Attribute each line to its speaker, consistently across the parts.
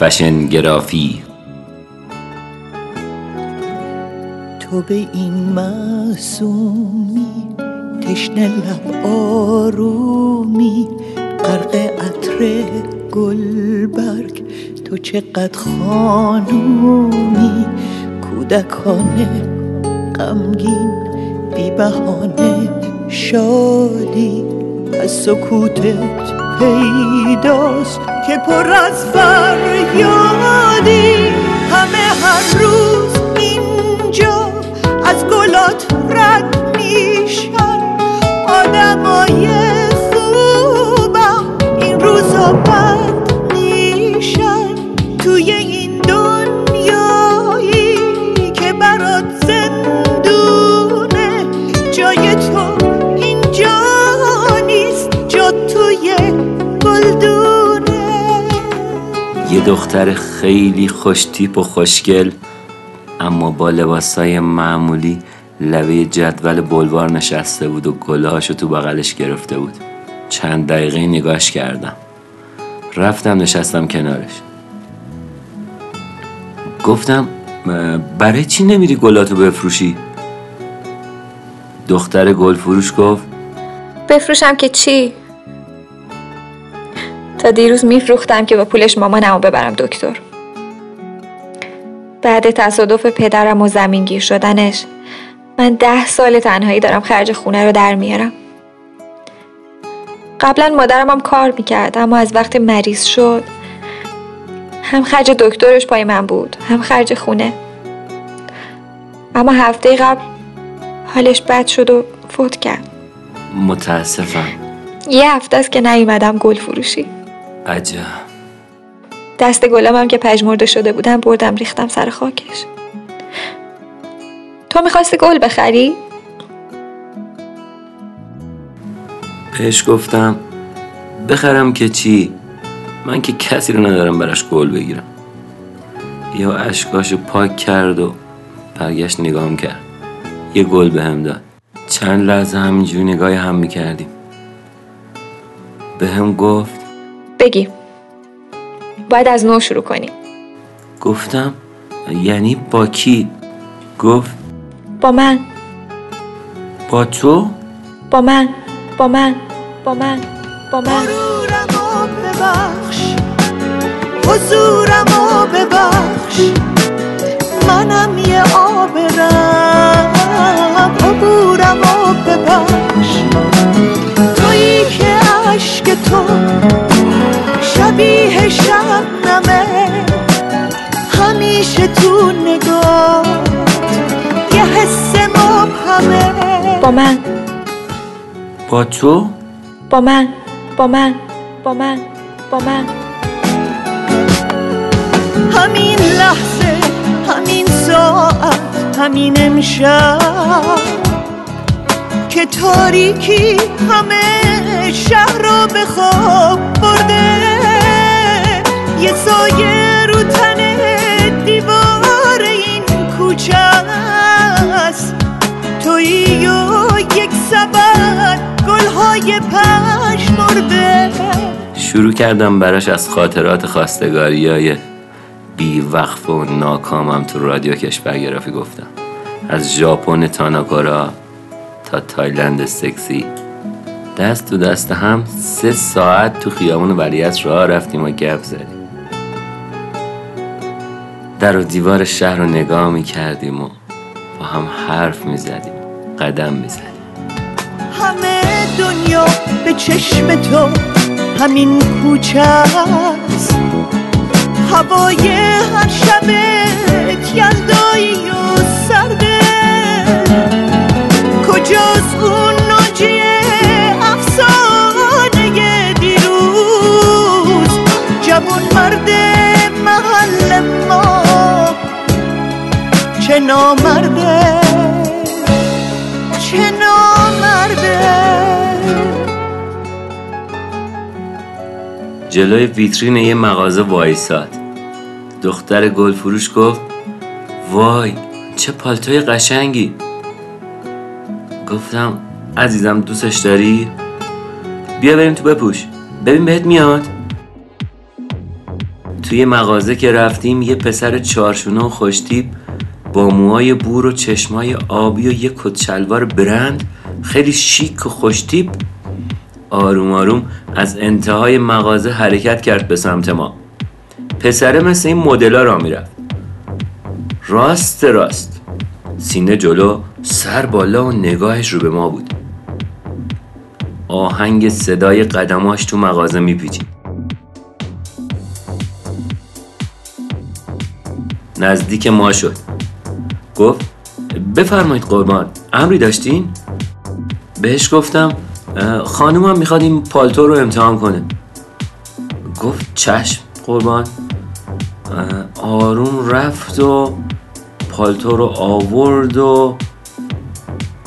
Speaker 1: فشن گرافی.
Speaker 2: تو به این معصومی تشنه لب آرومی غرق عطر گلبرگ تو چقدر خانومی کودکانه غمگین بی بهانه شادی از سکوتت پیداست که پر از فریادی همه هر روز اینجا از گلات رد میشن. آدمای خوبم این روزا
Speaker 1: دختر خیلی خوشتیپ و خوشگل اما با لباسای معمولی لبه جدول بلوار نشسته بود و گلهاشو تو بغلش گرفته بود چند دقیقه نگاش کردم رفتم نشستم کنارش گفتم "م- برای چی نمیری گلاتو بفروشی؟ دختر گل فروش گفت
Speaker 3: بفروشم که چی؟ تا دیروز میفروختم که با پولش مامانمو ببرم دکتر. بعد تصادف پدرم و زمینگیر شدنش من ده سال تنهایی دارم خرج خونه رو در میارم. قبلا مادرم هم کار می‌کرد اما از وقتی مریض شد هم خرج دکترش پای من بود هم خرج خونه. اما هفته قبل حالش بد شد و فوت کرد.
Speaker 1: متاسفم.
Speaker 3: یه هفته است که نیومدم گل فروشی.
Speaker 1: عجب.
Speaker 3: دست هم که پژمرده شده بودم بردم ریختم سر خاکش. تو می‌خواستی گل بخری؟
Speaker 1: بهش گفتم بخرم که چی؟ من که کسی رو ندارم براش گل بگیرم. یا اشکاشو پاک کرد و برگشت نگام کرد. یه گل به هم داد. چند لحظه همینجوری نگاه هم می‌کردیم. به هم گفت
Speaker 3: بگی. باید از نو شروع کنیم
Speaker 1: گفتم یعنی با کی؟ گفت
Speaker 3: با من.
Speaker 1: با تو؟
Speaker 3: با من با من با من با من.
Speaker 2: غرورمو ببخش حضورمو ببخش. منم یه آبرم عبورمو ببخش. تویی که عشق تو شبیه شبنمه همیشه تو نگاه. یه حس مبهمه.
Speaker 3: با من.
Speaker 1: با تو؟
Speaker 3: با من. با من. با من. با من.
Speaker 2: همین لحظه همین ساعت همین امشب که تاریکی همه شهر رو به خواب برده. یه سایه رو تن دیوار این کوچه است. تویی و یک سبد گلهای پش مرده.
Speaker 1: شروع کردم براش از خاطرات خواستگاری های بی وقف و ناکامم تو رادیو کشورگرافی گفتم. از ژاپن تاناکورا تا تایلند سکسی. دست تو دست هم سه ساعت تو خیابون ولیعصر راه رفتیم و گپ زدیم. در و دیوار شهر رو نگاه می‌کردیم و با هم حرف می‌زدیم قدم می‌زدیم.
Speaker 2: همه دنیا به چشم تو همین کوچه است. هوای هر شبت یلدایی و سرده کجاست اون ناجی افسانه دیروز؟ جوون مرد محل نامرده چه نامرده
Speaker 1: جلوی ویترین یه مغازه وایساد. دختر گل فروش گفت وای چه پالتوی قشنگی. گفتم عزیزم دوستش داری؟ بیا بریم تو بپوش. ببین بهت میاد. توی مغازه که رفتیم یه پسر چارشونه و خوشتیب با موهای بور و چشمای آبی و یه کتشلوار برند خیلی شیک و خوشتیب آروم آروم از انتهای مغازه حرکت کرد به سمت ما. پسره مثل این مدلا را می‌رفت. راست راست. سینه جلو سر بالا و نگاهش رو به ما بود. آهنگ صدای قدماش تو مغازه میپیچید. نزدیک ما شد. گفت بفرمایید قربان امری داشتین؟ بهش گفتم "اه، خانومم می‌خواد این پالتو رو امتحان کنه. گفت چشم قربان. آروم رفت و پالتو رو آورد و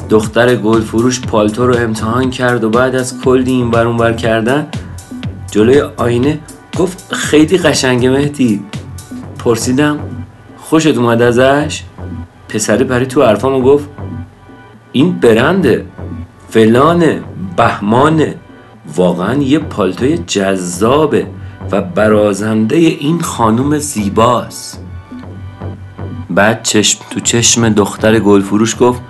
Speaker 1: دختر گل فروش پالتو رو امتحان کرد و بعد از کلی این بر اون بر کردن جلوی آینه گفت خیلی قشنگه مهدی. پرسیدم خوشت اومد ازش؟ پسره پری تو حرفامو گفت. این برنده فلانه بهمانه. واقعا یه پالتوی جذابه و برازنده این خانوم زیباست. بعد چشم تو چشم دختر گلفروش گفت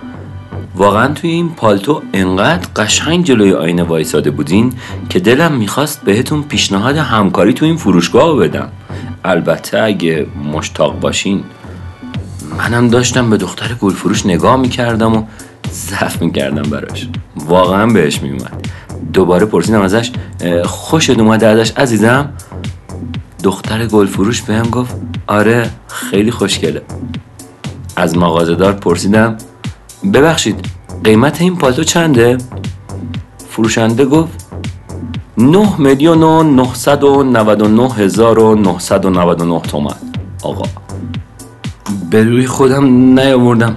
Speaker 1: واقعا توی این پالتو انقدر قشنگ جلوی آینه وایساده بودین که دلم می‌خواست بهتون پیشنهاد همکاری تو این فروشگاه رو بدم. البته اگه مشتاق باشین. منم داشتم به دختر گلفروش نگاه می‌کردم و ضعف می‌کردم براش. واقعا بهش میومد دوباره پرسیدم ازش "اه، خوشت اومده ازش عزیزم؟ دختر گلفروش بهم گفت آره خیلی خوشگله. از مغازهدار پرسیدم ببخشید قیمت این پالتو چنده؟ فروشنده گفت 9 میلیون و 999 هزار و 999 تومن آقا. به روی خودم نیاوردم.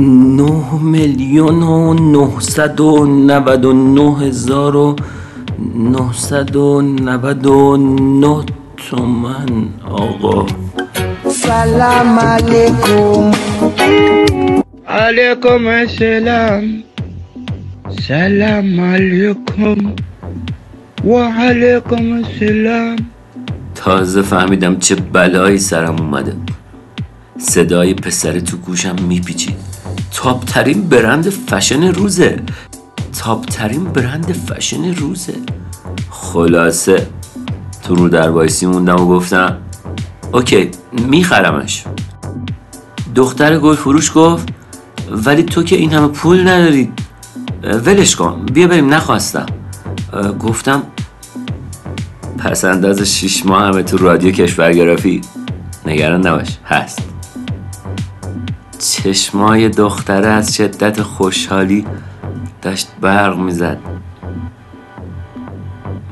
Speaker 1: 9 میلیون و 999 هزار و 999 تومن آقا.
Speaker 2: سلام علیکم.
Speaker 4: علیکم السلام. سلام علیکم. و علیکم السلام.
Speaker 1: تازه فهمیدم چه بلایی سرم اومده. صدای پسر تو گوشم میپیچید تاپ ترین برند فشن روزه. top ترین برند فشن روزه. خلاصه. تو رو در وایسی موندم و گفتم okay میخرمش. دختر گل فروش گفت ولی تو که این همه پول نداری. ولش کن بیا بریم نخواستم. گفتم پس انداز شیش ماه همه تو رادیو کشورگرافی نگران نباش هست. چشمای دختره از شدت خوشحالی داشت برق می‌زد.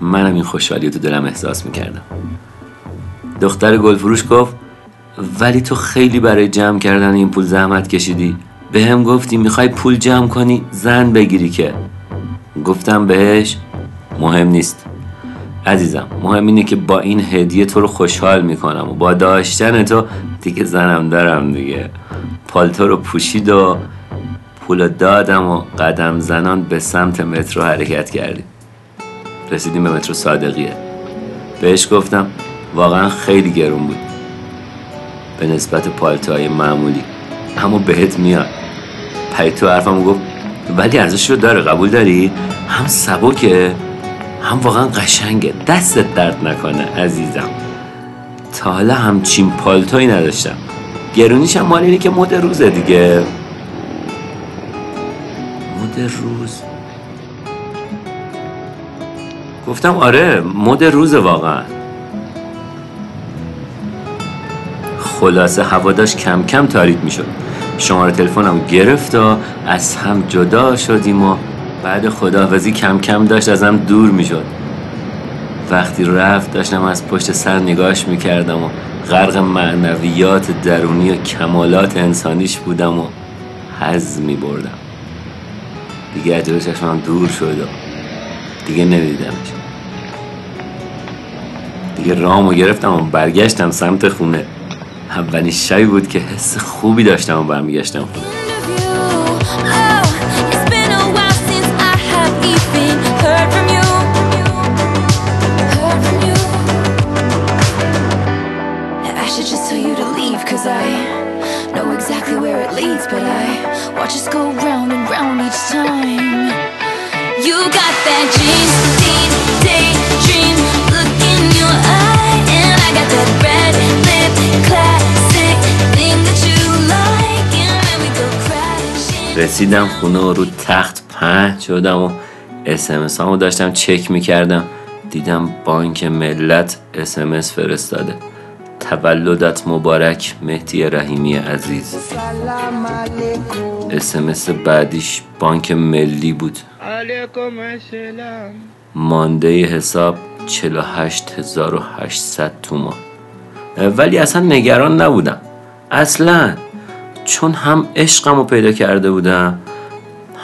Speaker 1: منم این خوشحالی تو دلم احساس می‌کردم. دختر گلفروش گفت ولی تو خیلی برای جمع کردن این پول زحمت کشیدی. به هم گفتی می‌خوای پول جمع کنی زن بگیری که. گفتم بهش مهم نیست. عزیزم مهم اینه که با این هدیه تو رو خوشحال می‌کنم و با داشتن تو دیگه زنم دارم دیگه. پالتو رو پوشید و پول دادم و قدم زنان به سمت مترو حرکت کردیم. رسیدیم به مترو صادقیه. بهش گفتم واقعا خیلی گرون بود. به نسبت پالتوهای معمولی. اما بهت میاد. پرید تو حرفم گفت ولی ارزش رو داره قبول داری؟ هم سبکه. هم واقعا قشنگه. دستت درد نکنه عزیزم. تا حالا همچین پالتوی نداشتم. گرونیش هم مال اینه که مد روزه دیگه. مد روز. گفتم آره مد روزه واقعا. خلاصه هوا داشت کم کم تاریک می‌شد. شماره تلفنم گرفت و از هم جدا شدیم و بعد خداحافظی کم کم داشت ازم دور می‌شد. وقتی رفت داشتم از پشت سر نگاش می‌کردم و غرق معنویات درونی و کمالات انسانیش بودم و حز میبردم. دیگه از چشمم دور شد و دیگه نمیدیدمش. دیگه رامو گرفتم و برگشتم سمت خونه. اولین شبی بود که حس خوبی داشتم و برمیگشتم خونه.
Speaker 5: Watch us go round and round each time. You got that crashing.
Speaker 1: رسیدم خونه و رو تخت پهن شدم و اسمس همو داشتم چک می‌کردم دیدم بانک ملت اسمس فرستاده تولدت مبارک مهدی رحیمی عزیز. اسمس بعدیش بانک ملی بود. مانده حساب 48800 تومان. ولی اصلا نگران نبودم. اصلا چون هم عشقم رو پیدا کرده بودم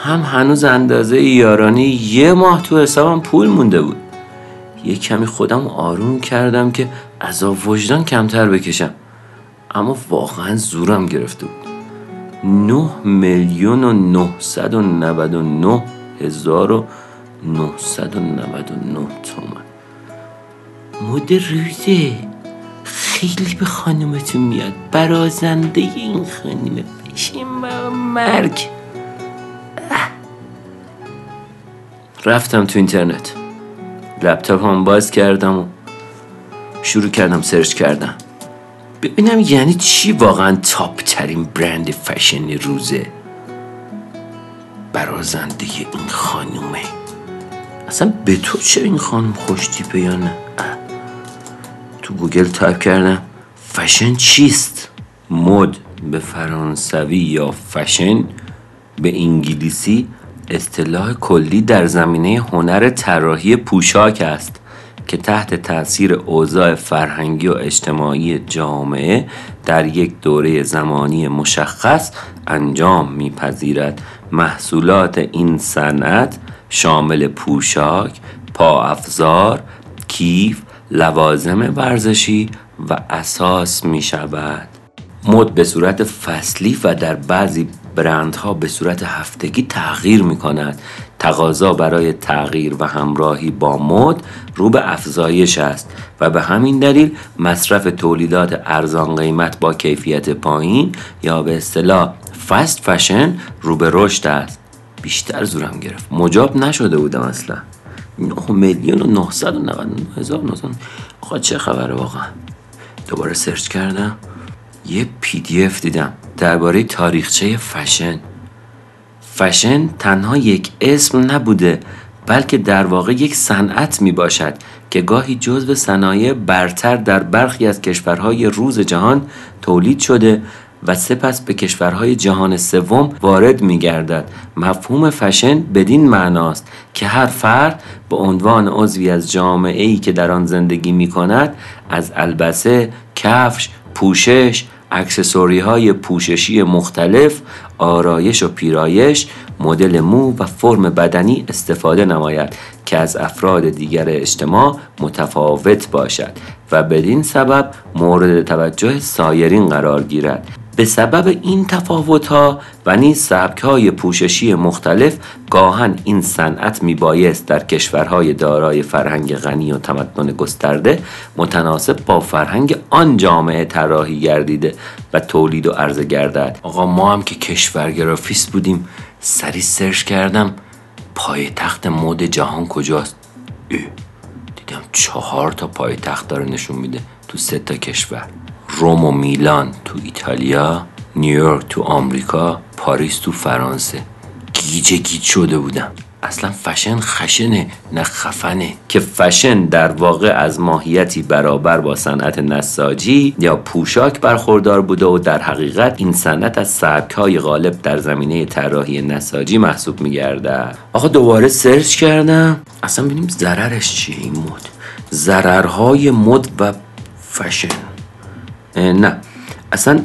Speaker 1: هم هنوز اندازه یارانی یه ماه تو حسابم پول مونده بود. یه کمی خودم آروم کردم که عذاب وجدان کمتر بکشم. اما واقعا زورم گرفته بود. 9 میلیون و 999 هزار و 999 تومن مد روزه. خیلی به خانومتون میاد. برازنده این خانومه بشین مرگ. رفتم تو اینترنت. لپتاپ هم باز کردم و شروع کردم search کردم ببینم یعنی چی واقعا top ترین برند فشن روزه. برازنده این خانومه. اصلا به تو چه این خانم خوش تیپه یا نه. تو گوگل تایپ کردم فشن چیست؟ مد به فرانسوی یا فشن؟ به انگلیسی اصطلاح کلی در زمینه هنر طراحی پوشاک است. که تحت تاثیر اوضاع فرهنگی و اجتماعی جامعه در یک دوره زمانی مشخص انجام میپذیرد محصولات این صنعت شامل پوشاک، پاافزار، کیف، لوازم ورزشی و اساس می شود. مد به صورت فصلی و در بعضی برندها به صورت هفتگی تغییر می کند. تقاضا برای تغییر و همراهی با مد رو به افزایش است و به همین دلیل مصرف تولیدات ارزان قیمت با کیفیت پایین یا به اصطلاح fast fashion رو به رشد است. بیشتر زورم گرفت. مجاب نشده بودم اصلا. 9 میلیون و 999 هزار 900 آقا چه خبره واقعا؟ دوباره search کردم. یه PDF دیدم. درباره تاریخچه فشن. فشن تنها یک اسم نبوده بلکه در واقع یک صنعت می باشد که گاهی جزو صنایع برتر در برخی از کشورهای روز جهان تولید شده و سپس به کشورهای جهان سوم وارد می گردد. مفهوم فشن بدین معناست که هر فرد به عنوان عضوی از جامعه ای که در آن زندگی می کند از البسه، کفش، پوشش، اکسسوری های پوششی مختلف، آرایش و پیرایش، مدل مو و فرم بدنی استفاده نماید که از افراد دیگر اجتماع متفاوت باشد و بدین سبب مورد توجه سایرین قرار گیرد. به سبب این تفاوت‌ها و نیز سبک‌های پوششی مختلف گاهن این صنعت میبایست در کشورهای دارای فرهنگ غنی و تمدن گسترده متناسب با فرهنگ آن جامعه طراحی گردیده و تولید و عرضه گردد آقا ما هم که کشورگرافیست بودیم سری search کردم پایتخت مد جهان کجاست اه. دیدم چهار تا پایتخت داره نشون میده تو سه تا کشور روم و میلان تو ایتالیا نیویورک تو آمریکا پاریس تو فرانسه. گیجه گیج شده بودم. اصلا فشن خشنه نه خفنه. که فشن در واقع از ماهیتی برابر با صنعت نساجی یا پوشاک برخوردار بوده و در حقیقت این صنعت از سبکهای غالب در زمینه طراحی نساجی محسوب میگرده آقا دوباره search کردم. اصلا ببینیم ضررش چیه این مد. ضررهای مد و فشن. نه. اصلا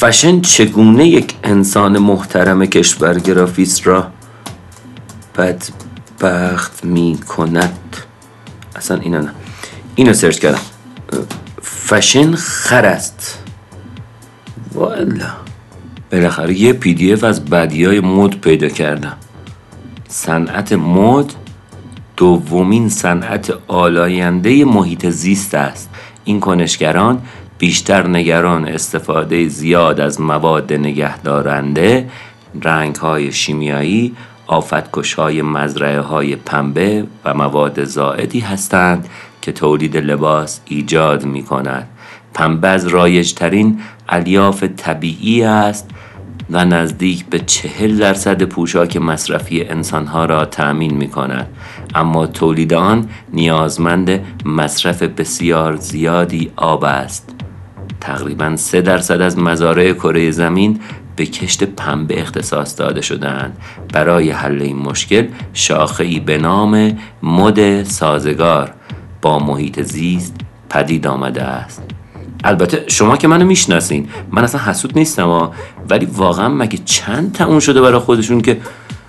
Speaker 1: فشن چگونه یک انسان محترم کشورگرافیست را بدبخت می کند اصلا اینا نه. اینو search کردم. فشن خر است. والا. بالاخره یه PDF از بدی های مد پیدا کردم. صنعت مد دومین صنعت آلاینده محیط زیست است. این کنشگران بیشتر نگران استفاده زیاد از مواد نگهدارنده رنگ های شیمیایی آفتکش های مزرعه های پنبه و مواد زائدی هستند که تولید لباس ایجاد می کند پنبه از رایجترین الیاف طبیعی است و نزدیک به چهل درصد پوشاک مصرفی انسانها را تأمین می کند اما تولید آن نیازمند مصرف بسیار زیادی آب است. تقریبا سه درصد از مزارع کره زمین به کشت پنبه اختصاص داده شدند برای حل این مشکل شاخهای به نام مد سازگار با محیط زیست پدید آمده است. البته شما که منو می‌شناسین من اصلا حسود نیستم ها. ولی واقعا مگه چند تموم شده برای خودشون که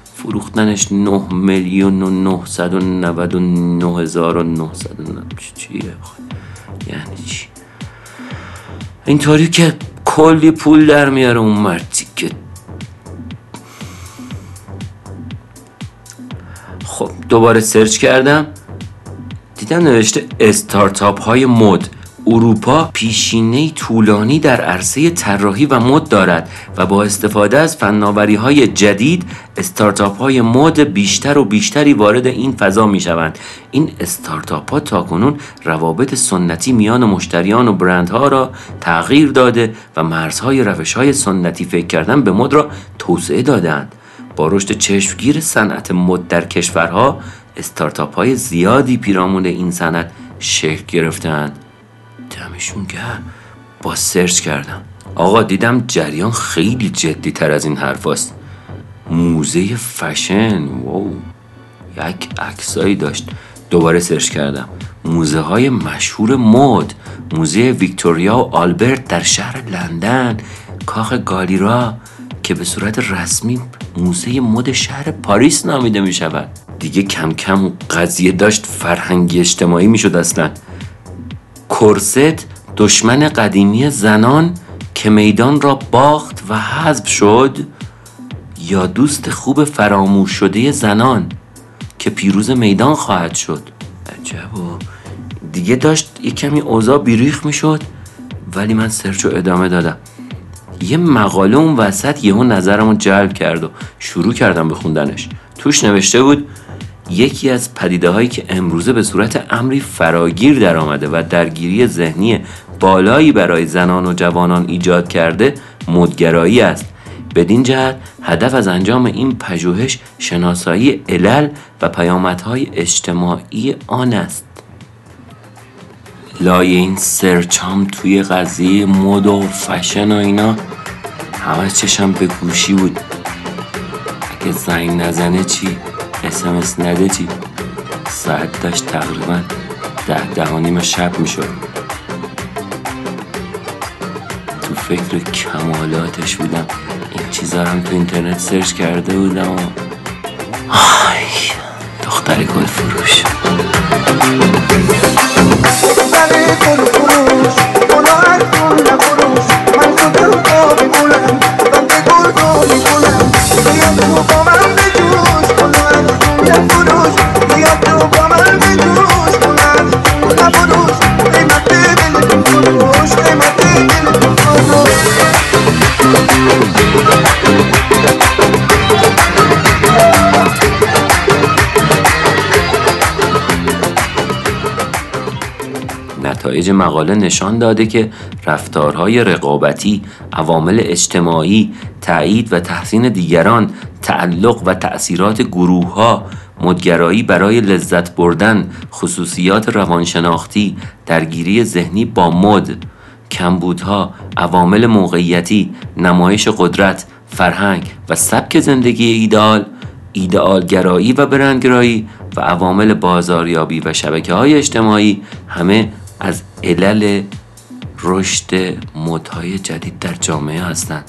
Speaker 1: فروختنش 9 میلیون و 999 هزار و 900 چیه؟ یعنی چی؟ اینطوری که کلی پول در میاره اون مردی که خب دوباره سرچ کردم. دیدم نوشته استارتاپ های مد. اروپا پیشینه طولانی در عرصه طراحی و مد دارد و با استفاده از فناوری های جدید استارتاپ های مد بیشتر و بیشتری وارد این فضا می شوند این استارتاپ ها تاکنون روابط سنتی میان مشتریان و برندها را تغییر داده و مرزهای روش های سنتی فکر کردن به مد را توسعه دادند با رشد چشمگیر صنعت مد در کشورها استارتاپ های زیادی پیرامون این صنعت شکل گرفتند دمشون گرم بابا search کردم. آقا دیدم جریان خیلی جدی تر از این حرف است. موزه fashion wow. یک عکسایی داشت. دوباره search کردم. موزه های مشهور مد. موزه ویکتوریا و آلبرت در شهر لندن. کاخ گالیرا که به صورت رسمی موزه مد شهر پاریس نامیده می شود دیگه کم کم قضیه داشت فرهنگی اجتماعی می شد اصلا. کرست دشمن قدیمی زنان که میدان را باخت و حذف شد یا دوست خوب فراموش شده زنان که پیروز میدان خواهد شد؟ عجب و دیگه داشت یه کمی اوضاع بیریخ می‌شد ولی من سرچ و ادامه دادم. یه مقاله اون وسط یهو نظرمو جلب کرد و شروع کردم به خوندنش. توش نوشته بود یکی از پدیده هایی که امروزه به صورت امری فراگیر در آمده و درگیری ذهنی بالایی برای زنان و جوانان ایجاد کرده مدگرایی است. بدین جهت هدف از انجام این پژوهش شناسایی علل و پیامدهای اجتماعی آن است. لای این سرچام توی قضیه مد و فشن و اینا همه چشم به گوشی بود. اگه زنگ نزنه چی؟ اسمس نده چی ساعت داشت تقریبا ده ده شب می‌شد. تو فکر کمالاتش بودم. این چیزا هم تو اینترنت سرچ کرده بودم و آی دختر گل فروش. نتایج مقاله نشان داده که رفتارهای رقابتی، عوامل اجتماعی، تایید و تحسین دیگران، تعلق و تأثیرات گروه ها، مدگرایی برای لذت بردن، خصوصیات روانشناختی، درگیری ذهنی با مد، کمبودها، عوامل موقعیتی، نمایش قدرت، فرهنگ و سبک زندگی ایدال، ایدئالگرایی و برندگرایی و عوامل بازاریابی و شبکه های اجتماعی همه از علل رشد مدهای جدید در جامعه هستند.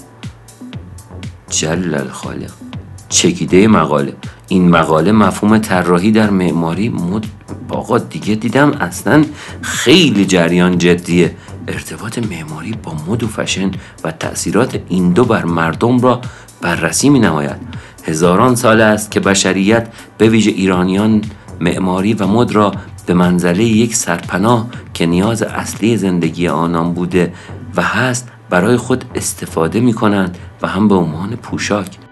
Speaker 1: جل الخالق چکیده مقاله. این مقاله مفهوم طراحی در معماری مد آقا دیگه دیدم اصلا خیلی جریان جدیه. ارتباط معماری با مد و فشن و تاثیرات این دو بر مردم را بررسی می نماید هزاران سال است که بشریت به ویژه ایرانیان معماری و مد را به منزله یک سرپناه که نیاز اصلی زندگی آنان بوده و هست برای خود استفاده می کنند و هم به عنوان پوشاک.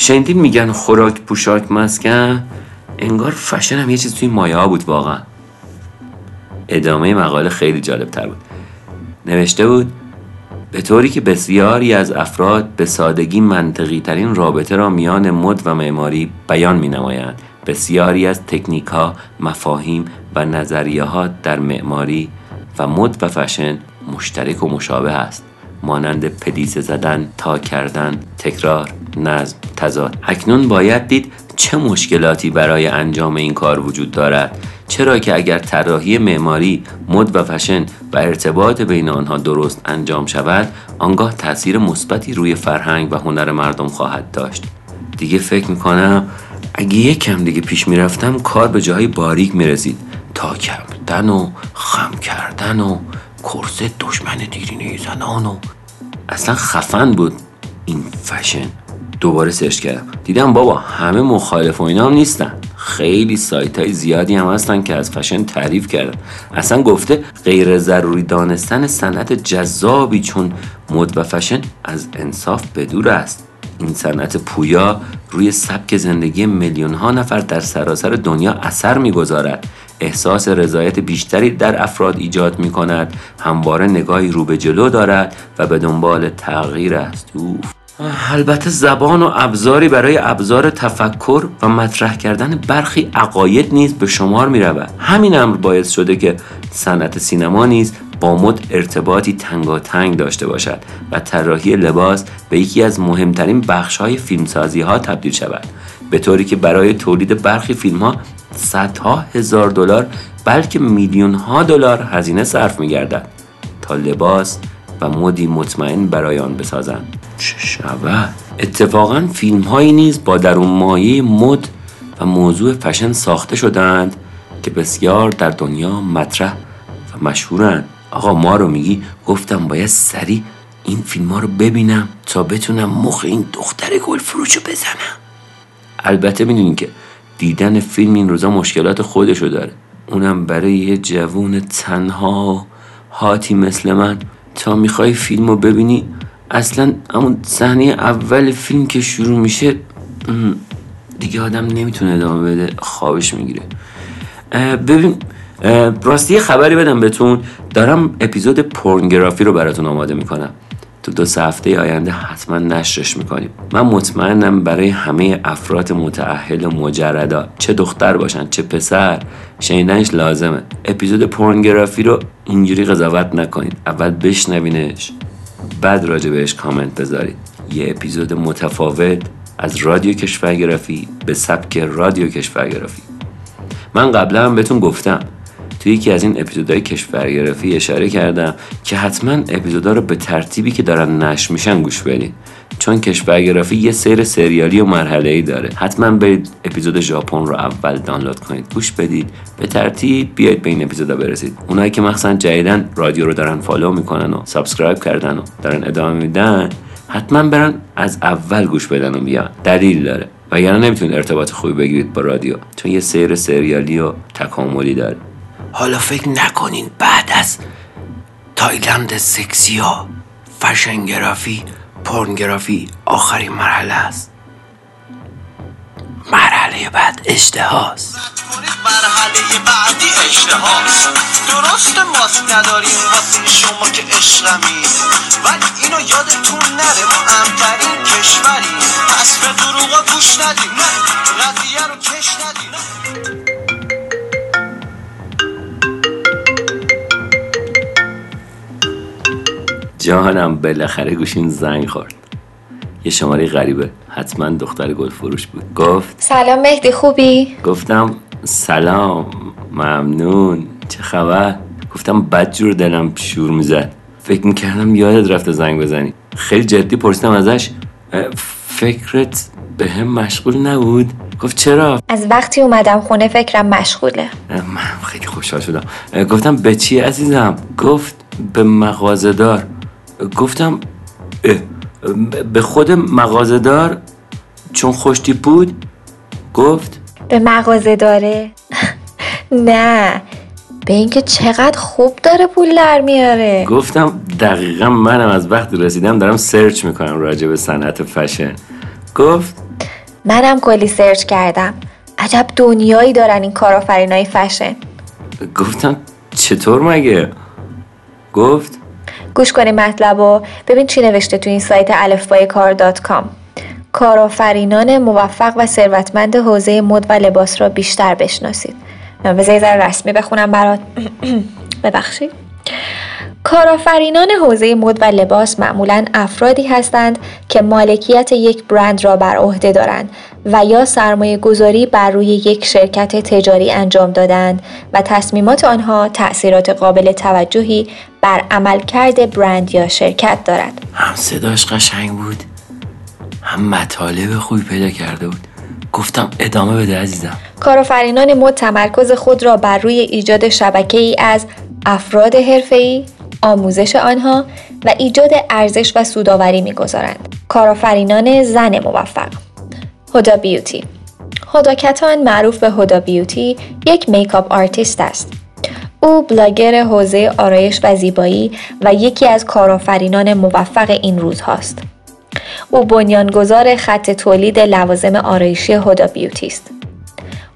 Speaker 1: شنیدین میگن خوراک پوشاک مسکن انگار فشن هم یه چیز توی مایه بود واقعا ادامه مقاله خیلی جالب تر بود نوشته بود به طوری که بسیاری از افراد به سادگی منطقی ترین رابطه را میان مد و معماری بیان می نمایند. بسیاری از تکنیک ها، مفاهیم و نظریه ها در معماری و مد و فشن مشترک و مشابه است. مانند پلیسه زدن، تا کردن، تکرار، نظم، تضاد. اکنون باید دید چه مشکلاتی برای انجام این کار وجود دارد. چرا که اگر طراحی معماری مد و فشن و ارتباط بین آنها درست انجام شود آنگاه تاثیر مثبتی روی فرهنگ و هنر مردم خواهد داشت. دیگه فکر می‌کنم اگه یکم دیگه پیش می‌رفتم کار به جایی باریک می‌رسید. تا کردن و خم کردن و کرسه دشمن دیرینه زنان و اصلا خفن بود این فشن. دوباره سرچ کردم. دیدم بابا همه مخالف و اینا نیستن. خیلی سایت های زیادی هم هستن که از فشن تعریف کردن. اصلا گفته غیر ضروری دانستن صنعت جذابی چون مد و فشن از انصاف بدور است. این صنعت پویا روی سبک زندگی میلیون ها نفر در سراسر دنیا اثر می‌گذارد. احساس رضایت بیشتری در افراد ایجاد می کند همواره نگاهی رو به جلو دارد و به دنبال تغییر است. البته زبان و ابزاری برای ابزار تفکر و مطرح کردن برخی عقاید نیز به شمار می رود. همین امر باعث شده که صنعت سینما نیز با مد ارتباطی تنگاتنگ داشته باشد و طراحی لباس به یکی از مهمترین بخش های فیلمسازی ها تبدیل شود به طوری که برای تولید برخی فیلم ها صدها هزار دلار بلکه میلیون ها دلار هزینه صرف می گردد تا لباس و مدی مطمئن برای آن بسازند. چه شود اتفاقا فیلم هایی نیز با درون مایه مد و موضوع فشن ساخته شدند که بسیار در دنیا مطرح و مشهورند. آقا ما رو میگی؟ گفتم باید سریع این فیلم ها رو ببینم تا بتونم مخ این دختر گل فروشو بزنم. البته می‌دونین که دیدن فیلم این روزا مشکلات خودشو داره. اونم برای یه جوون تنها هاتی مثل من. تا می‌خوای فیلم رو ببینی اصلا همون صحنه اول فیلم که شروع میشه دیگه آدم نمی‌تونه ادامه بده خوابش می‌گیره. ببین راستی خبری بدم بهتون. دارم اپیزود پورنگرافی رو براتون آماده می‌کنم. تو دو سه هفته آینده حتما نشرش می‌کنیم من مطمئنم برای همه افراد متعهل و مجردا چه دختر باشن چه پسر شنیدنش لازمه. اپیزود پورنگرافی رو اینجوری قضاوت نکنید. اول بشنوینش بعد راجع بهش کامنت بذارید. یه اپیزود متفاوت از رادیو کشورگرافی به سبک رادیو کشورگرافی. من قبلا هم بهتون گفتم توی یکی از این اپیزودهای کشورگرافی اشاره کردم که حتما اپیزودا رو به ترتیبی که دارن نشر میشن گوش بدین. چون کشورگرافی یه سیر سریالی و مرحله ای داره. حتما برید اپیزود ژاپن رو اول دانلود کنید گوش بدید. به ترتیب بیاید به این اپیزودا برسید. اونایی که مخصوصا جدیدن رادیو رو دارن follow می‌کنن و subscribe کردن و دارن ادامه میدن حتما برن از اول گوش بدن و بیان. دلیل داره. وگرنه نمی‌تونید ارتباط خوبی بگیرید با رادیو چون یه سیر سریالی و تکاملی داره. حالا فکر نکنین بعد از تایلند سکسی ها فشنگرافی پرنگرافی آخرین مرحله است. مرحله بعد اشتهاست.
Speaker 6: مرحله بعدی اشتهاست. درست ماست نداریم واسه شما که عشقمی ولی اینو یادتون نره ما امترین کشوری پس به دروغا گوش ندیم نه. رو کش ندیم.
Speaker 1: جانم بالاخره گوشین زنگ خورد. یه شماره غریبه حتما دختر گل فروش بود. گفت
Speaker 3: سلام مهدی خوبی؟
Speaker 1: گفتم سلام ممنون چه خبر؟ گفتم بد جور دلم شور می‌زد. فکر می‌کردم یادت رفته زنگ بزنی. خیلی جدی پرسیدم ازش فکرت به هم مشغول نبود؟ گفت چرا؟
Speaker 3: از وقتی اومدم خونه فکرم مشغوله.
Speaker 1: من خیلی خوشحال شدم. گفتم به چی عزیزم؟ گفت به مغازه‌دار. گفتم اه، به خود مغازه‌دار چون خوشتی بود گفت
Speaker 3: به مغازه داره؟ نه به اینکه چقدر خوب داره پول در میاره.
Speaker 1: گفتم دقیقا منم از وقتی رسیدم دارم search می‌کنم راجع به صنعت فشن. گفت
Speaker 3: منم کلی search کردم. عجب دنیایی دارن این کارآفرینای فشن.
Speaker 1: گفتم چطور مگه؟ گفت
Speaker 3: گوش کنی مطلب و ببین چی نوشته تو این سایت الفبای کار dot com. کارآفرینان موفق و ثروتمند حوزه مد و لباس را بیشتر بشناسید. بذار یه ذره رسمی بخونم برات. ببخشید. کارآفرینان حوزه مد و لباس معمولا افرادی هستند که مالکیت یک برند را بر عهده دارند. و یا سرمایه گذاری بر روی یک شرکت تجاری انجام دادند و تصمیمات آنها تأثیرات قابل توجهی بر عملکرد برند یا شرکت دارد.
Speaker 1: هم صداش قشنگ بود هم مطالب خوبی پیدا کرده بود گفتم ادامه بده عزیزم
Speaker 3: کارآفرینان مد تمرکز خود را بر روی ایجاد شبکه ای از افراد حرفه‌ای، آموزش آنها و ایجاد ارزش و سودآوری می‌گذارند. کارآفرینان زن موفق Huda Beauty هدا کتان معروف به Huda Beauty یک makeup artist است. او بلاگر حوزه آرایش و زیبایی و یکی از کارآفرینان موفق این روزهاست. او بنیانگذار خط تولید لوازم آرایشی هدا بیوتی است.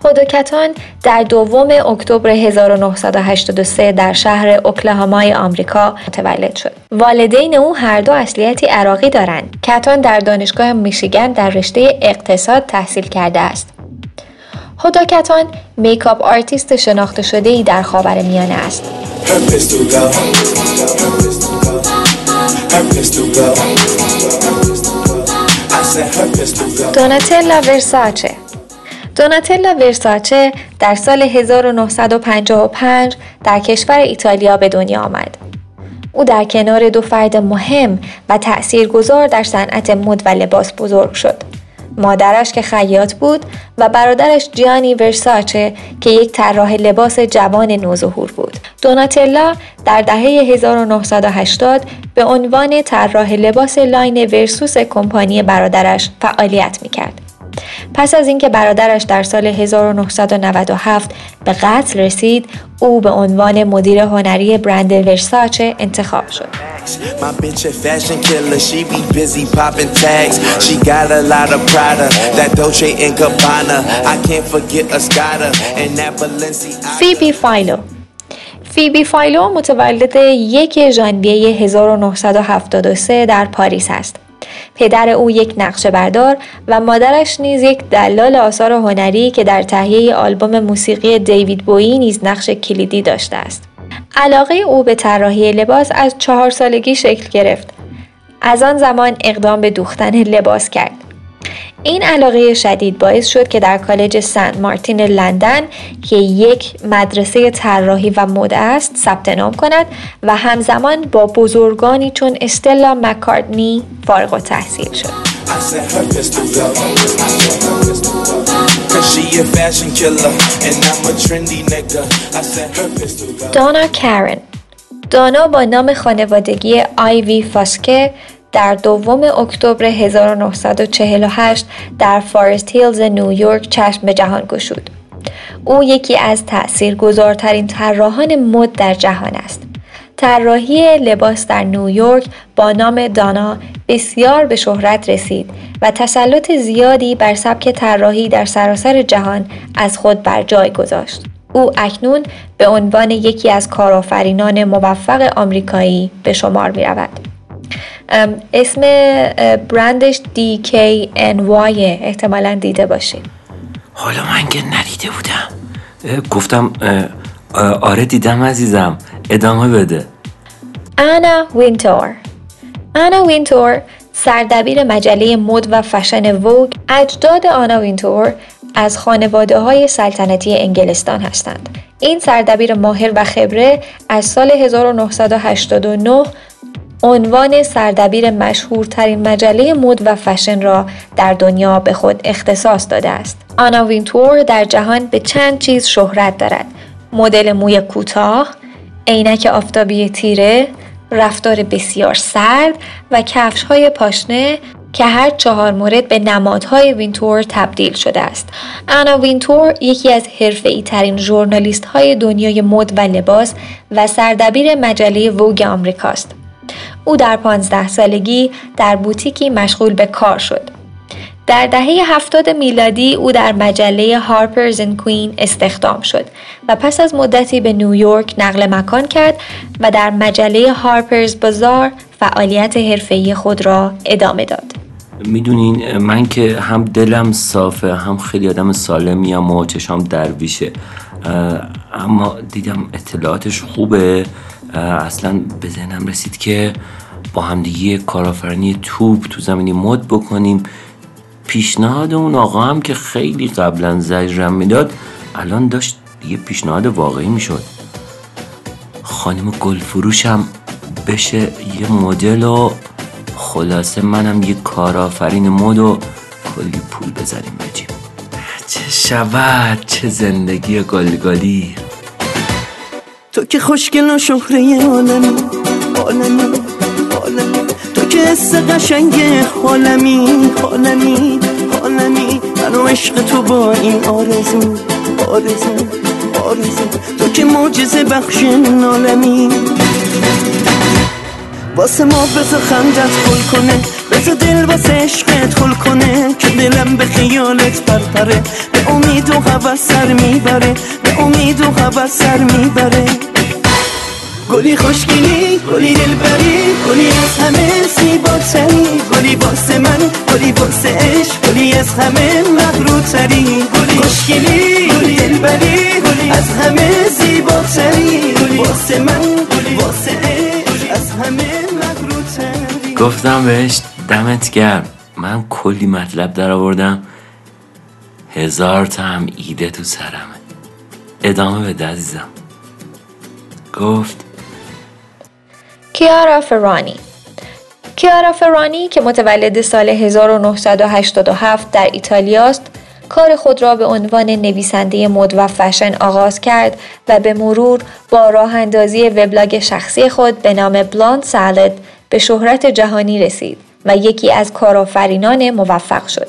Speaker 3: هدوکتان در دوم اکتبر 1983 در شهر اوکلاهامای آمریکا متولد شد. والدین او هر دو اصلیتی عراقی دارند. کتان در دانشگاه میشیگن در رشته اقتصاد تحصیل کرده است. هدا کتان makeup artist شناخته شده ای در خاور میانه است. دوناتلا ورساچه دوناتلا ورساچه در سال 1955 در کشور ایتالیا به دنیا آمد. او در کنار دو فرد مهم و تأثیرگذار در صنعت مد و لباس بزرگ شد. مادرش که خیاط بود و برادرش جیانی ورساچه که یک طراح لباس جوان نوظهور بود. دوناتلا در دهه 1980 به عنوان طراح لباس لاین ورسوس کمپانی برادرش فعالیت می‌کرد. پس از اینکه برادرش در سال 1997 به قتل رسید او به عنوان مدیر هنری برند ورساچه انتخاب شد. فیبی فایلو فیبی فایلو متولد یک ژانویه 1973 در پاریس است. پدر او یک نقشه بردار و مادرش نیز یک دلال آثار هنری که در تهیه آلبوم موسیقی دیوید بویی نیز نقش کلیدی داشته است. علاقه او به طراحی لباس از چهار سالگی شکل گرفت. از آن زمان اقدام به دوختن لباس کرد. این علاقه شدید باعث شد که در کالج سنت مارتین لندن که یک مدرسه طراحی و مد است ثبت نام کند و همزمان با بزرگانی چون استلا مکارتنی فارغ شد.
Speaker 7: Her pistol go.
Speaker 3: دانا کارن دانا با نام خانوادگی آیوی فاسکه در دوم اکتبر 1948 در فارست هیلز نیویورک چشم به جهان گشود. او یکی از تأثیرگذارترین طراحان مد در جهان است. طراحی لباس در نیویورک با نام دانا بسیار به شهرت رسید و تسلط زیادی بر سبک طراحی در سراسر جهان از خود بر جای گذاشت. او اکنون به عنوان یکی از کارآفرینان موفق آمریکایی به شمار می رود. اسم برندش DKNY احتمالا دیده باشید.
Speaker 1: حالا من که ندیده بودم. گفتم آره دیدم عزیزم. ادامه بده.
Speaker 3: آنا وینتور. آنا وینتور سردبیر مجله مد و fashion Vogue. اجداد آنا وینتور از خانواده های سلطنتی انگلستان هستند. این سردبیر ماهر و خبره از سال 1989 عنوان سردبیر مشهورترین مجله مد و فشن را در دنیا به خود اختصاص داده است. آنا وینتور در جهان به چند چیز شهرت دارد. مدل موی کوتاه، عینک آفتابی تیره، رفتار بسیار سرد و کفش های پاشنه که هر چهار مورد به نمادهای وینتور تبدیل شده است. انا وینتور یکی از حرفه‌ای ترین ژورنالیست های دنیای مد و لباس و سردبیر مجله ووگ آمریکاست. او در 15 سالگی در بوتیکی مشغول به کار شد. در دهه هفتاد میلادی او در مجله هارپرز ان کوین استخدام شد و پس از مدتی به نیویورک نقل مکان کرد و در مجله هارپرز بازار فعالیت حرفه‌ای خود را ادامه داد.
Speaker 1: می‌دونین من که هم دلم صافه هم خیلی آدم سالمیم و چشام درویشه اما دیدم اطلاعاتش خوبه. اصلا به ذهنم رسید که با همدیگه کارآفرینی توپ تو زمینی مد بکنیم. پیشنهاد اون آقا هم که خیلی قبلا زجرم می‌داد الان داشت یه پیشنهاد واقعی می‌شد. خانم گلفروشم بشه یه مدل و خلاصه منم یه کارآفرین مد و کلی پول بزنیم بجیم چه شود چه زندگی گلگالی
Speaker 8: تو که خوشگل و شهره عالمی عالمی عالمی. تو که حس قشنگ عالمی عالمی عالمی. منو عشق تو با این آرزو آرزو آرزو. تو که معجزه بخش عالمی واسه ما بزا خندت خل کنه. بزا دل واسه عشقت خل کنه که دلم به خیالت پرپره. به امید و حوث سر می‌بره. به امید و حوث سر می‌بره. گلی خوشگلی گلی دلبری گلی از همه زیباتری گلی واسه من گلی واسه عشق گلی از همه مغروتری گلی خوشگلی گلی دلبری گلی از همه زیباتری گلی واسه من گلی واسه عشق از همه مغروتری
Speaker 1: گفتم بهش دمت گرم. من کلی مطلب در آوردم هزار تا هم ایده تو سرمه. ادامه بده عزیزم. گفت.
Speaker 3: کیارا فرانی. کیارا فرانی که متولد سال 1987 در ایتالیاست کار خود را به عنوان نویسنده مد و فشن آغاز کرد و به مرور با راه اندازی وبلاگ شخصی خود به نام بلاند سالد به شهرت جهانی رسید. و یکی از کارآفرینان موفق شد.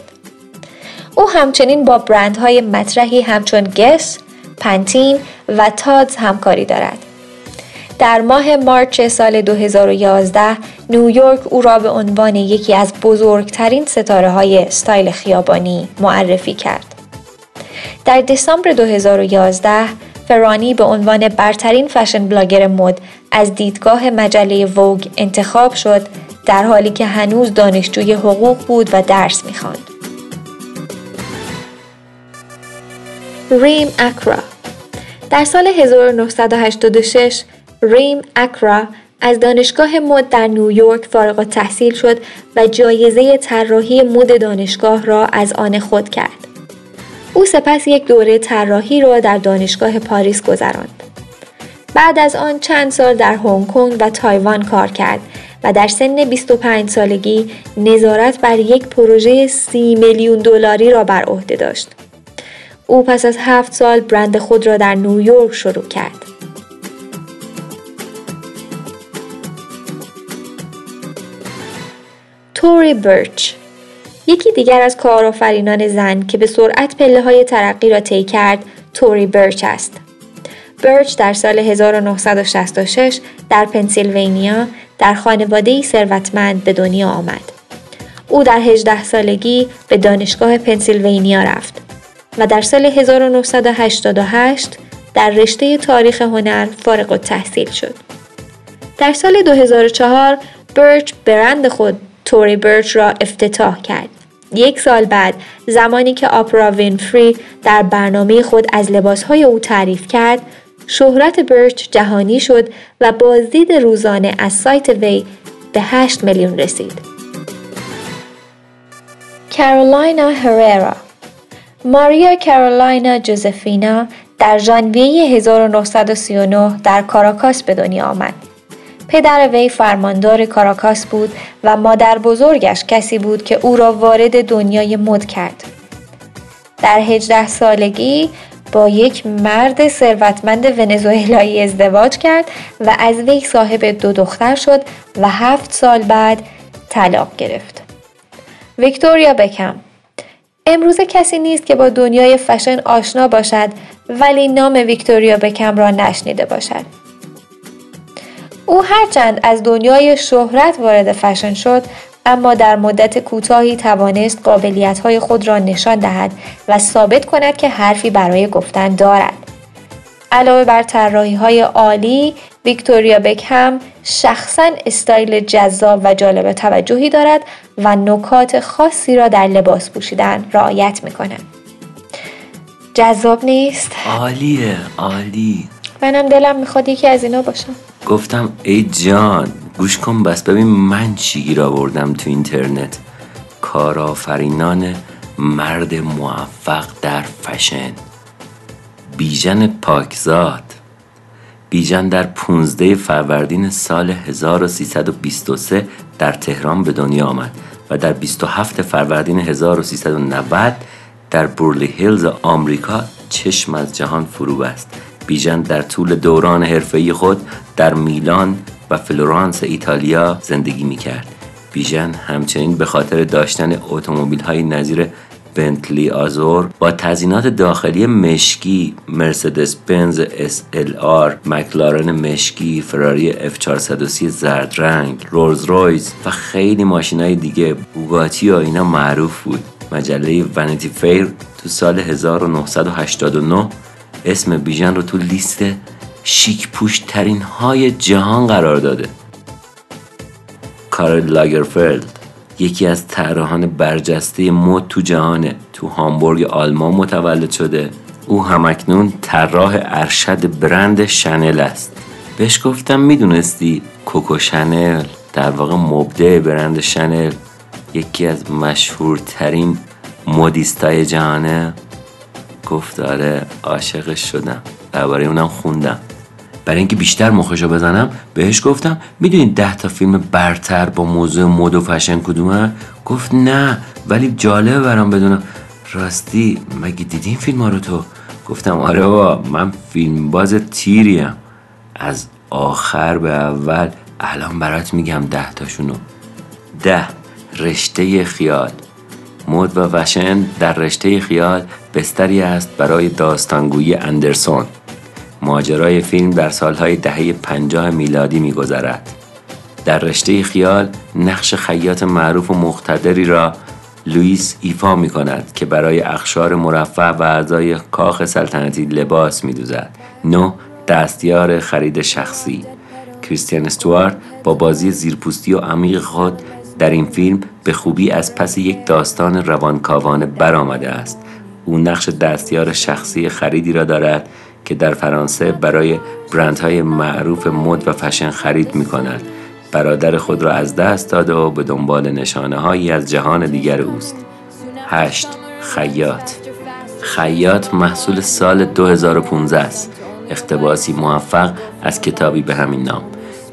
Speaker 3: او همچنین با برندهای مطرحی همچون گس، پنتین و تادز همکاری دارد. در ماه مارچ سال 2011 نیویورک او را به عنوان یکی از بزرگترین ستاره های استایل خیابانی معرفی کرد. در دسامبر 2011 فرانی به عنوان برترین فشن بلاگر مد از دیدگاه مجله ووگ انتخاب شد در حالی که هنوز دانشجوی حقوق بود و درس می‌خواند. ریم اکرا در سال 1986 ریم اکرا از دانشگاه مد در نیویورک فارغ التحصیل شد و جایزه طراحی مد دانشگاه را از آن خود کرد. او سپس یک دوره طراحی را در دانشگاه پاریس گذراند. بعد از آن چند سال در هنگ کنگ و تایوان کار کرد و در سن 25 سالگی نظارت بر یک پروژه 30 میلیون دلاری را بر عهده داشت. او پس از هفت سال برند خود را در نیویورک شروع کرد. توری برچ یکی دیگر از کارآفرینان زن که به سرعت پله های ترقی را طی کرد توری برچ است. برچ در سال 1966 در پنسیلوانیا در خانواده ثروتمند به دنیا آمد. او در 18 سالگی به دانشگاه پنسیلوانیا رفت و در سال 1988 در رشته تاریخ هنر فارغ التحصیل شد. در سال 2004 برچ برند خود توری برچ را افتتاح کرد. یک سال بعد زمانی که آپرا وینفری در برنامه خود از لباسهای او تعریف کرد شهرت برچ جهانی شد و بازدید روزانه از سایت وی به 8 میلیون رسید. کارولاینا هررا ماریا کارولاینا جوزفینا در ژانویه 1939 در کاراکاس به دنیا آمد. پدر وی فرماندار کاراکاس بود و مادر بزرگش کسی بود که او را وارد دنیای مد کرد. در 18 سالگی با یک مرد ثروتمند ونزوئلایی ازدواج کرد و از وی صاحب دو دختر شد و هفت سال بعد طلاق گرفت. ویکتوریا بکم امروز کسی نیست که با دنیای فشن آشنا باشد ولی نام ویکتوریا بکم را نشنیده باشد. او هرچند از دنیای شهرت وارد فشن شد اما در مدت کوتاهی توانست قابلیت های خود را نشان دهد و ثابت کند که حرفی برای گفتن دارد. علاوه بر طراحی های عالی، ویکتوریا بکهم شخصا استایل جذاب و جالب توجهی دارد و نکات خاصی را در لباس پوشیدن رعایت می کند. جذاب نیست؟
Speaker 1: عالیه عالی
Speaker 3: منم دلم می‌خواد یکی از اینا باشم.
Speaker 1: گفتم ای جان گوش کن بس. ببین من چی گیر آوردم تو اینترنت. کارآفرینان مرد موفق در فشن. بیژن پاکزاد. بیژن در 15 فروردین سال 1323 در تهران به دنیا آمد و در 27 فروردین 1390 در بورلی هیلز آمریکا چشم از جهان فرو بست. بیژن در طول دوران حرفه‌ای خود در میلان و فلورانس ایتالیا زندگی می‌کرد. بیژن همچنین به خاطر داشتن اتومبیل های نظیر بنتلی آزور با تزئینات داخلی مشکی مرسدس بنز SLR مکلارن مشکی فراری F430 زرد رنگ رولز رویس و خیلی ماشین های دیگه. بوگاتی و اینا معروف بود. مجله Vanity Fair تو سال 1989 اسم بیژن رو تو لیست شیک پوش ترین های جهان قرار داده. کارل لاگرفلد یکی از طراحان برجسته مد تو جهانه. تو هامبورگ آلمان متولد شده. او هم‌اکنون طراح ارشد برند شنل است. بهش گفتم می‌دونستی؟ کوکو شنل. در واقع مبدع برند شنل. یکی از مشهورترین مدیستای جهانه. گفت آره عاشقش شدم. درباره اونم خوندم. برای اینکه بیشتر مخشو بزنم بهش گفتم می‌دونید ده تا فیلم برتر با موضوع مد و فشن کدومه؟ گفت نه ولی جالبه برام بدونم. راستی مگه دیدی فیلم ها رو تو؟ گفتم آره با من فیلم باز تیریم. از آخر به اول الان برات میگم ده تاشونو. ده رشته خیال مد و فشن در رشته خیال بستری است برای داستانگویی اندرسون. ماجرای فیلم در سالهای دهه پنجاه میلادی میگذرد. در رشته خیال نقش خیاط معروف و مقتدری را لوئیس ایفا می کند که برای اخشار مرفع و اعضای کاخ سلطنتی لباس می دوزد. نو دستیار خرید شخصی. کریستیان استوارت با بازی زیرپوستی و عمیق خود در این فیلم به خوبی از پس یک داستان روانکاوانه برآمده است. او نقش دستیار شخصی خریدی را دارد که در فرانسه برای برندهای معروف مد و فشن خرید می کند. برادر خود را از دست داده و به دنبال نشانه هایی از جهان دیگر اوست. 8. خیاط خیاط محصول سال 2015 است. اقتباسی موفق از کتابی به همین نام.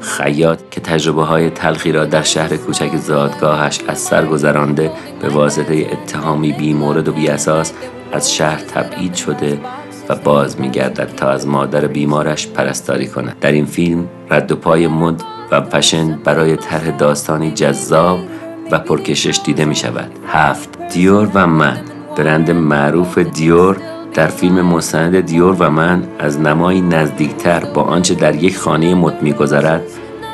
Speaker 1: خیاط که تجربه های تلخی را در شهر کوچک زادگاهش از سر گذرانده به واسطه اتهامی بی مورد و بی اساس از شهر تبعید شده و باز میگردد تا از مادر بیمارش پرستاری کند. در این فیلم رد و پای مد و فشن برای طرح داستانی جذاب و پرکشش دیده می شود هفت. دیور و من. برند معروف دیور در فیلم مستند دیور و من از نمایی نزدیکتر با آنچه در یک خانه مد میگذرد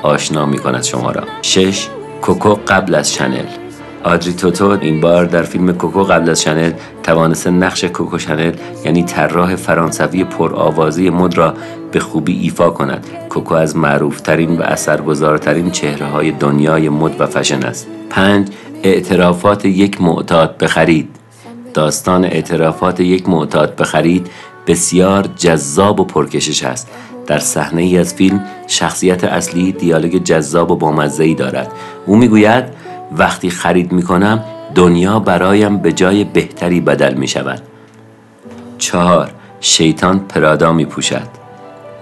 Speaker 1: آشنا می کند شما را. شش. کوکو قبل از شنل آدری توتو این بار در فیلم کوکو قبل از شنل توانسته نقش کوکو شنل یعنی طراح فرانسوی پرآوازه مد را به خوبی ایفا کند. کوکو از معروفترین و اثرگذارترین چهره های دنیای مد و فشن است. پنج اعترافات یک معتاد بخرید. داستان اعترافات یک معتاد بخرید بسیار جذاب و پرکشش است. در صحنه ای از فیلم شخصیت اصلی دیالوگ جذاب و بامزه دارد. او می‌گوید وقتی خرید می کنم دنیا برایم به جای بهتری بدل می شود چهار شیطان پرادا می پوشد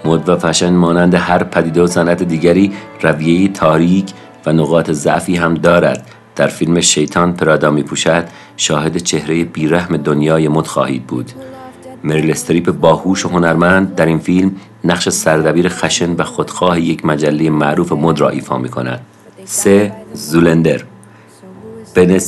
Speaker 1: مد و فشن مانند هر پدیده و صنعت دیگری رویه تاریک و نقاط ضعفی هم دارد. در فیلم شیطان پرادا می پوشد شاهد چهره بیرحم دنیای مد خواهید بود. مریل استریپ باهوش و هنرمند در این فیلم نقش سردبیر خشن و خودخواه یک مجله معروف مد را ایفا می کند. سه زولندر. بن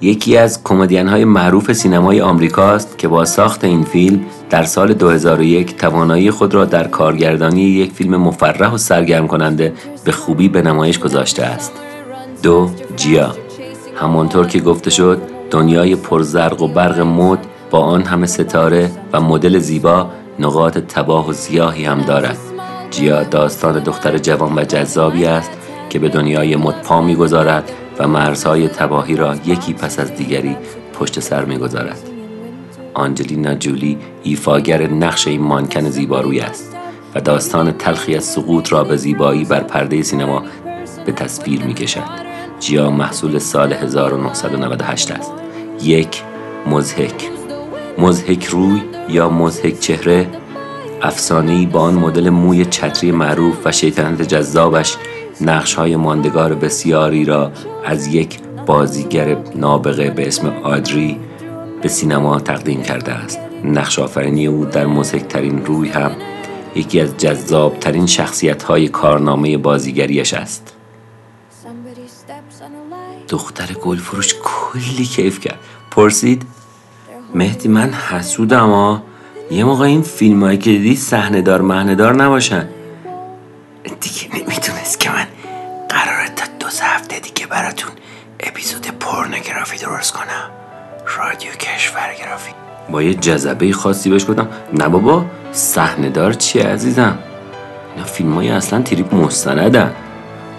Speaker 1: یکی از کمدین های معروف سینمای آمریکاست که با ساخت این فیلم در سال 2001 توانایی خود را در کارگردانی یک فیلم مفرح و سرگرم کننده به خوبی به نمایش گذاشته است. دو جیا همانطور که گفته شد دنیای پرزرق و برق مد با آن همه ستاره و مدل زیبا نقاط تباه و سیاهی هم دارد جیا داستان دختر جوان و جذابی است که به دنیای مد پا می‌گذارد و مرزهای تباهی را یکی پس از دیگری پشت سر می‌گذارد آنجلینا جولی ایفاگر نقش این مانکن زیباروی است و داستان تلخی از سقوط را به زیبایی بر پرده سینما به تصویر می کشد. جیا محصول سال 1998 است. یک مزهک مزهک روی یا مزهک چهره افسانه‌ای با آن مدل موی چتری معروف و شیطنت جذابش نقش های ماندگار بسیاری را از یک بازیگر نابغه به اسم آدری به سینما تقدیم کرده است. نقش آفرینی او در ترین روی هم یکی از جذابترین شخصیت های کارنامه بازیگریش است. دختر گلفروش کلی کیف کرد. پرسید مهدی من حسودم ها یه موقع این فیلم هایی که دیدی صحنه دار مهنه دار نباشن. دیگه درست کنم. رادیو کشورگرافی با یه جذبه خاصی بهش گفتم. نه بابا صحنه دار چیه عزیزم؟ اینا فیلم های اصلا تریپ مستندن.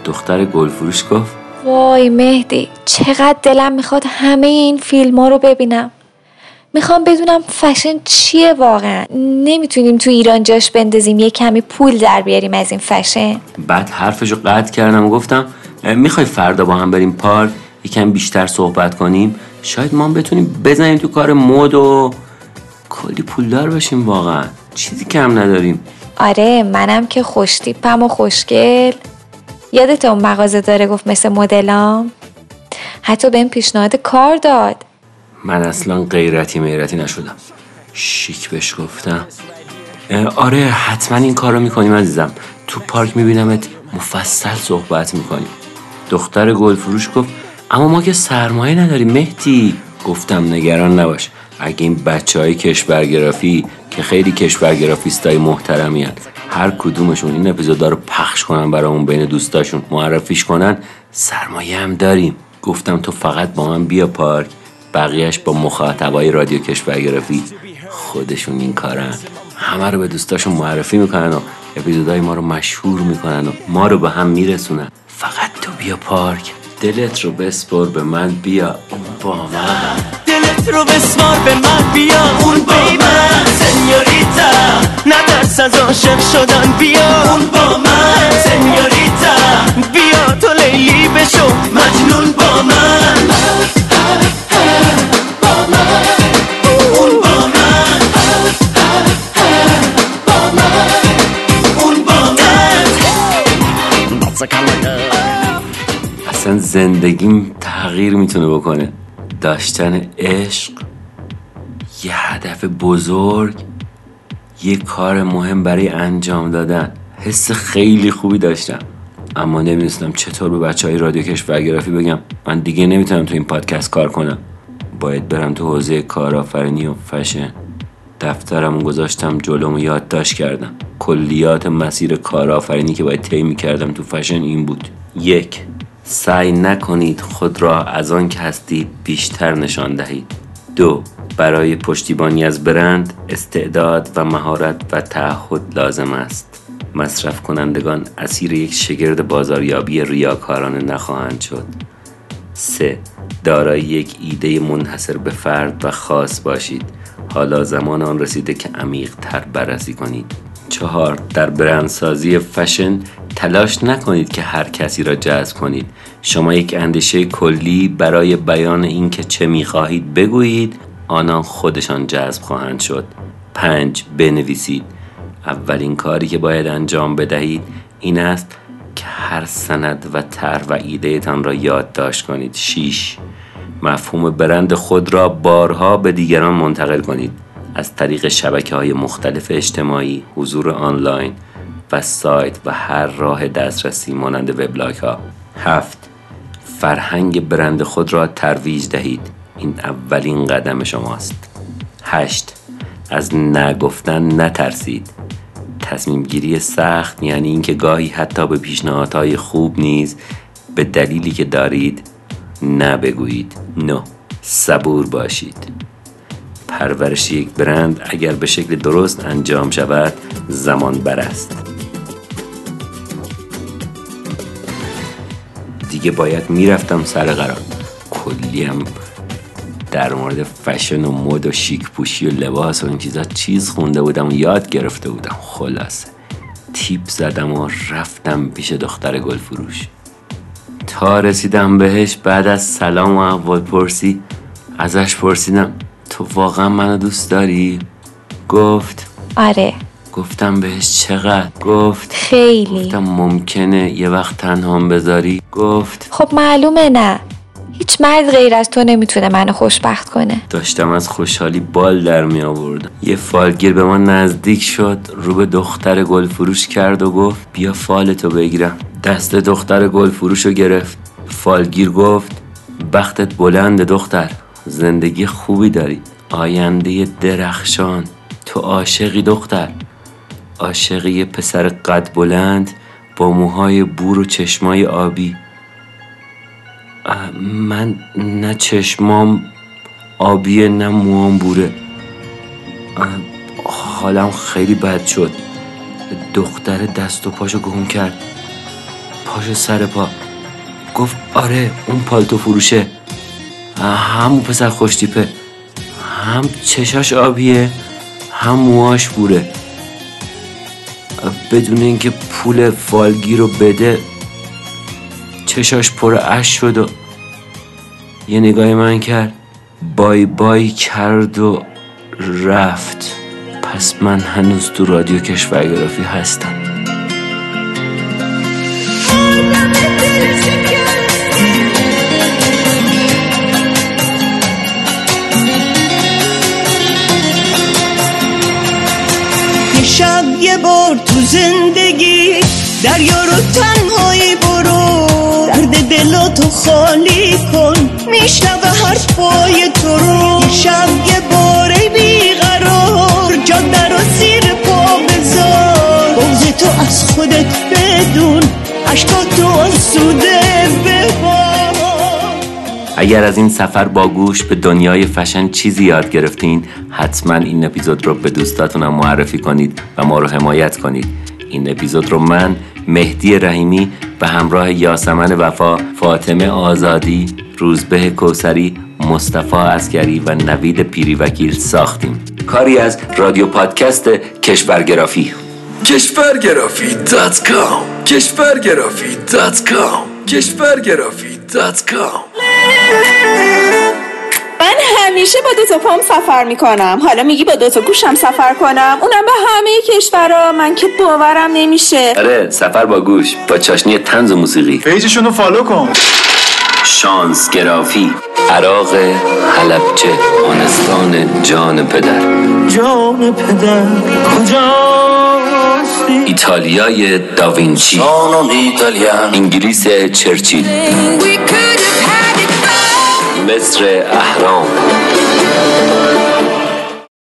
Speaker 1: دختر گلفروش گفت
Speaker 3: وای مهدی چقدر دلم می‌خواد همه این فیلم ها رو ببینم. می‌خوام بدونم فشن چیه واقعا. نمی‌تونیم تو ایران جاش بندازیم یه کمی پول در بیاریم از این فشن.
Speaker 1: بعد حرفشو قطع کردم و گفتم می‌خوای فردا با هم بریم پارک؟ یکم بیشتر صحبت کنیم. شاید ما بتونیم بزنیم تو کار مد و کلی پولدار بشیم واقعا. چیزی کم نداریم.
Speaker 3: آره منم که خوشتیپم و خوشگل. یادت اون مغازه داره گفت مثل مدلام حتی بهم پیشنهاد کار داد.
Speaker 1: من اصلا غیرتی میرتی نشدم. شیک بهش گفتم. آره حتما این کار رو می‌کنیم عزیزم. تو پارک میبینمت مفصل صحبت می‌کنیم. دختر گلفروش گفت اما ما که سرمایه نداریم. مهدی گفتم نگران نباش. اگه این بچه های کشورگرافی که خیلی کشورگرافیست های محترمی هر کدومشون این اپیزودا رو پخش کنن برامون بین دوستاشون معرفیش کنن سرمایه هم داریم. گفتم تو فقط با من بیا پارک. بقیهش با مخاطبای رادیو کشورگرافی خودشون این کارن. همه رو به دوستاشون معرفی می‌کنن و اپیزودهای ما رو مشهور می‌کنن و ما رو به هم میرسونن. فقط تو بیا پارک. دلت رو بسپر به من بیا. اون با من.
Speaker 8: دلت رو بسپار به من بیا. اون با من. سنیوریتا. نترس از عاشق شدن بیا. اون با من. سنیوریتا. بیا تو لیلی بشو مجنون با من.
Speaker 1: اصلا زندگیم تغییر می‌تونه بکنه. داشتن عشق یه هدف بزرگ یه کار مهم برای انجام دادن. حس خیلی خوبی داشتم. اما نمی‌دونستم چطور به بچه های رادیو کشورگرافی بگم. من دیگه نمی‌تونم تو این پادکست کار کنم. باید برم تو حوزه کارآفرینی و فشن. دفترم گذاشتم جلوم یادداشت کردم. کلیات مسیر کارآفرینی که باید طی کردم تو فشن این بود. یک سعی نکنید خود را از آن که هستید بیشتر نشان دهید. دو برای پشتیبانی از برند استعداد و مهارت و تعهد لازم است. مصرف کنندگان اسیر یک شگرد بازاریابی ریاکارانه نخواهند شد. سه دارای یک ایده منحصر به فرد و خاص باشید. حالا زمان آن رسیده که عمیق تر بررسی کنید. چهار در برندسازی فشن تلاش نکنید که هر کسی را جذب کنید. شما یک اندیشه کلی برای بیان اینکه چه می‌خواهید بگویید آنان خودشان جذب خواهند شد. پنج بنویسید. اولین کاری که باید انجام بدهید این است که هر سند و طرح و ایدهتان را یادداشت کنید. 6 مفهوم برند خود را بارها به دیگران منتقل کنید. از طریق شبکه های مختلف اجتماعی حضور آنلاین و سایت و هر راه دسترسی مانند وبلاگ ها هفت فرهنگ برند خود را ترویج دهید. این اولین قدم شماست. هشت از نگفتن نترسید. تصمیم گیری سخت یعنی اینکه گاهی حتی به پیشنهادهای خوب نیز به دلیلی که دارید نبگویید. نه صبور باشید. پرورش یک برند اگر به شکل درست انجام شود زمان بر است. دیگه باید می‌رفتم سر قرار. کلی هم در مورد فشن و مد و شیک پوشی و لباس و این چیزا چیز خونده بودم و یاد گرفته بودم. خلاصه. تیپ زدم و رفتم پیش دختر گل فروش. تا رسیدم بهش بعد از سلام و احوال پرسی ازش پرسیدم تو واقعا منو دوست داری؟ گفت
Speaker 3: آره.
Speaker 1: گفتم بهش چقدر؟ گفت
Speaker 3: خیلی.
Speaker 1: گفتم ممکنه یه وقت تنهام بذاری؟ گفت
Speaker 3: خب معلومه نه. هیچ مرد غیر از تو نمی‌تونه منو خوشبخت کنه.
Speaker 1: داشتم از خوشحالی بال در می آوردم. یه فالگیر به ما نزدیک شد رو به دختر گل فروش کرد و گفت بیا فالتو بگیرم. دست دختر گل فروش رو گرفت. فالگیر گفت بختت بلند دختر زندگی خوبی داری. آینده درخشان. تو عاشقی دختر. عاشق یه پسر قد بلند با موهای بور و چشمای آبی. من نه چشمام آبیه نه موام بوره. حالم خیلی بد شد. دختر دست و پاشو گم کرد. پاشو سر پا. گفت آره اون پالتو فروشه. همون پسر خوشتیپه هم چشاش آبیه هم موهاش بوره. بدون اینکه پول فالگی رو بده چشاش پر اش شد و یه نگاهی من کرد بای بای کرد و رفت. پس من هنوز تو رادیو کشورگرافی هستم.
Speaker 8: دریا رو تنهایی برو. درد دلاتو خالی کن. میشنوه حرفای تو رو. یه شب یه بار ای بیقرار جاده رو زیر پا بذار. بغض تو از خودت بدون. عشقاتو آسوده ببار.
Speaker 1: اگر از این سفر با گوش به دنیای فشن چیزی یاد گرفتین حتما این اپیزود رو به دوستاتونم معرفی کنید و ما رو حمایت کنید. این اپیزود رو من مهدی رحیمی به همراه یاسمن وفا فاطمه آزادی روزبه کوثری مصطفی عسکری و نوید پیری وکیل ساختیم. کاری از رادیو پادکست کشورگرافی.
Speaker 9: کشورگرافی dot
Speaker 10: com. همیشه با دو تا پام سفر می‌کنم. حالا میگی با دو تا گوشم سفر کنم؟ اونم به همه کشورها من که باورم نمیشه.
Speaker 1: آره سفر با گوش با چاشنی تنز و موسیقی.
Speaker 11: پیجشون رو فالو کن.
Speaker 1: شانس گرافی. عراق حلبچه هنستان جان پدر.
Speaker 8: جان پدر کجاستی
Speaker 1: ایتالیای داوینچی. انگلیس چرچیل. مصر اهرام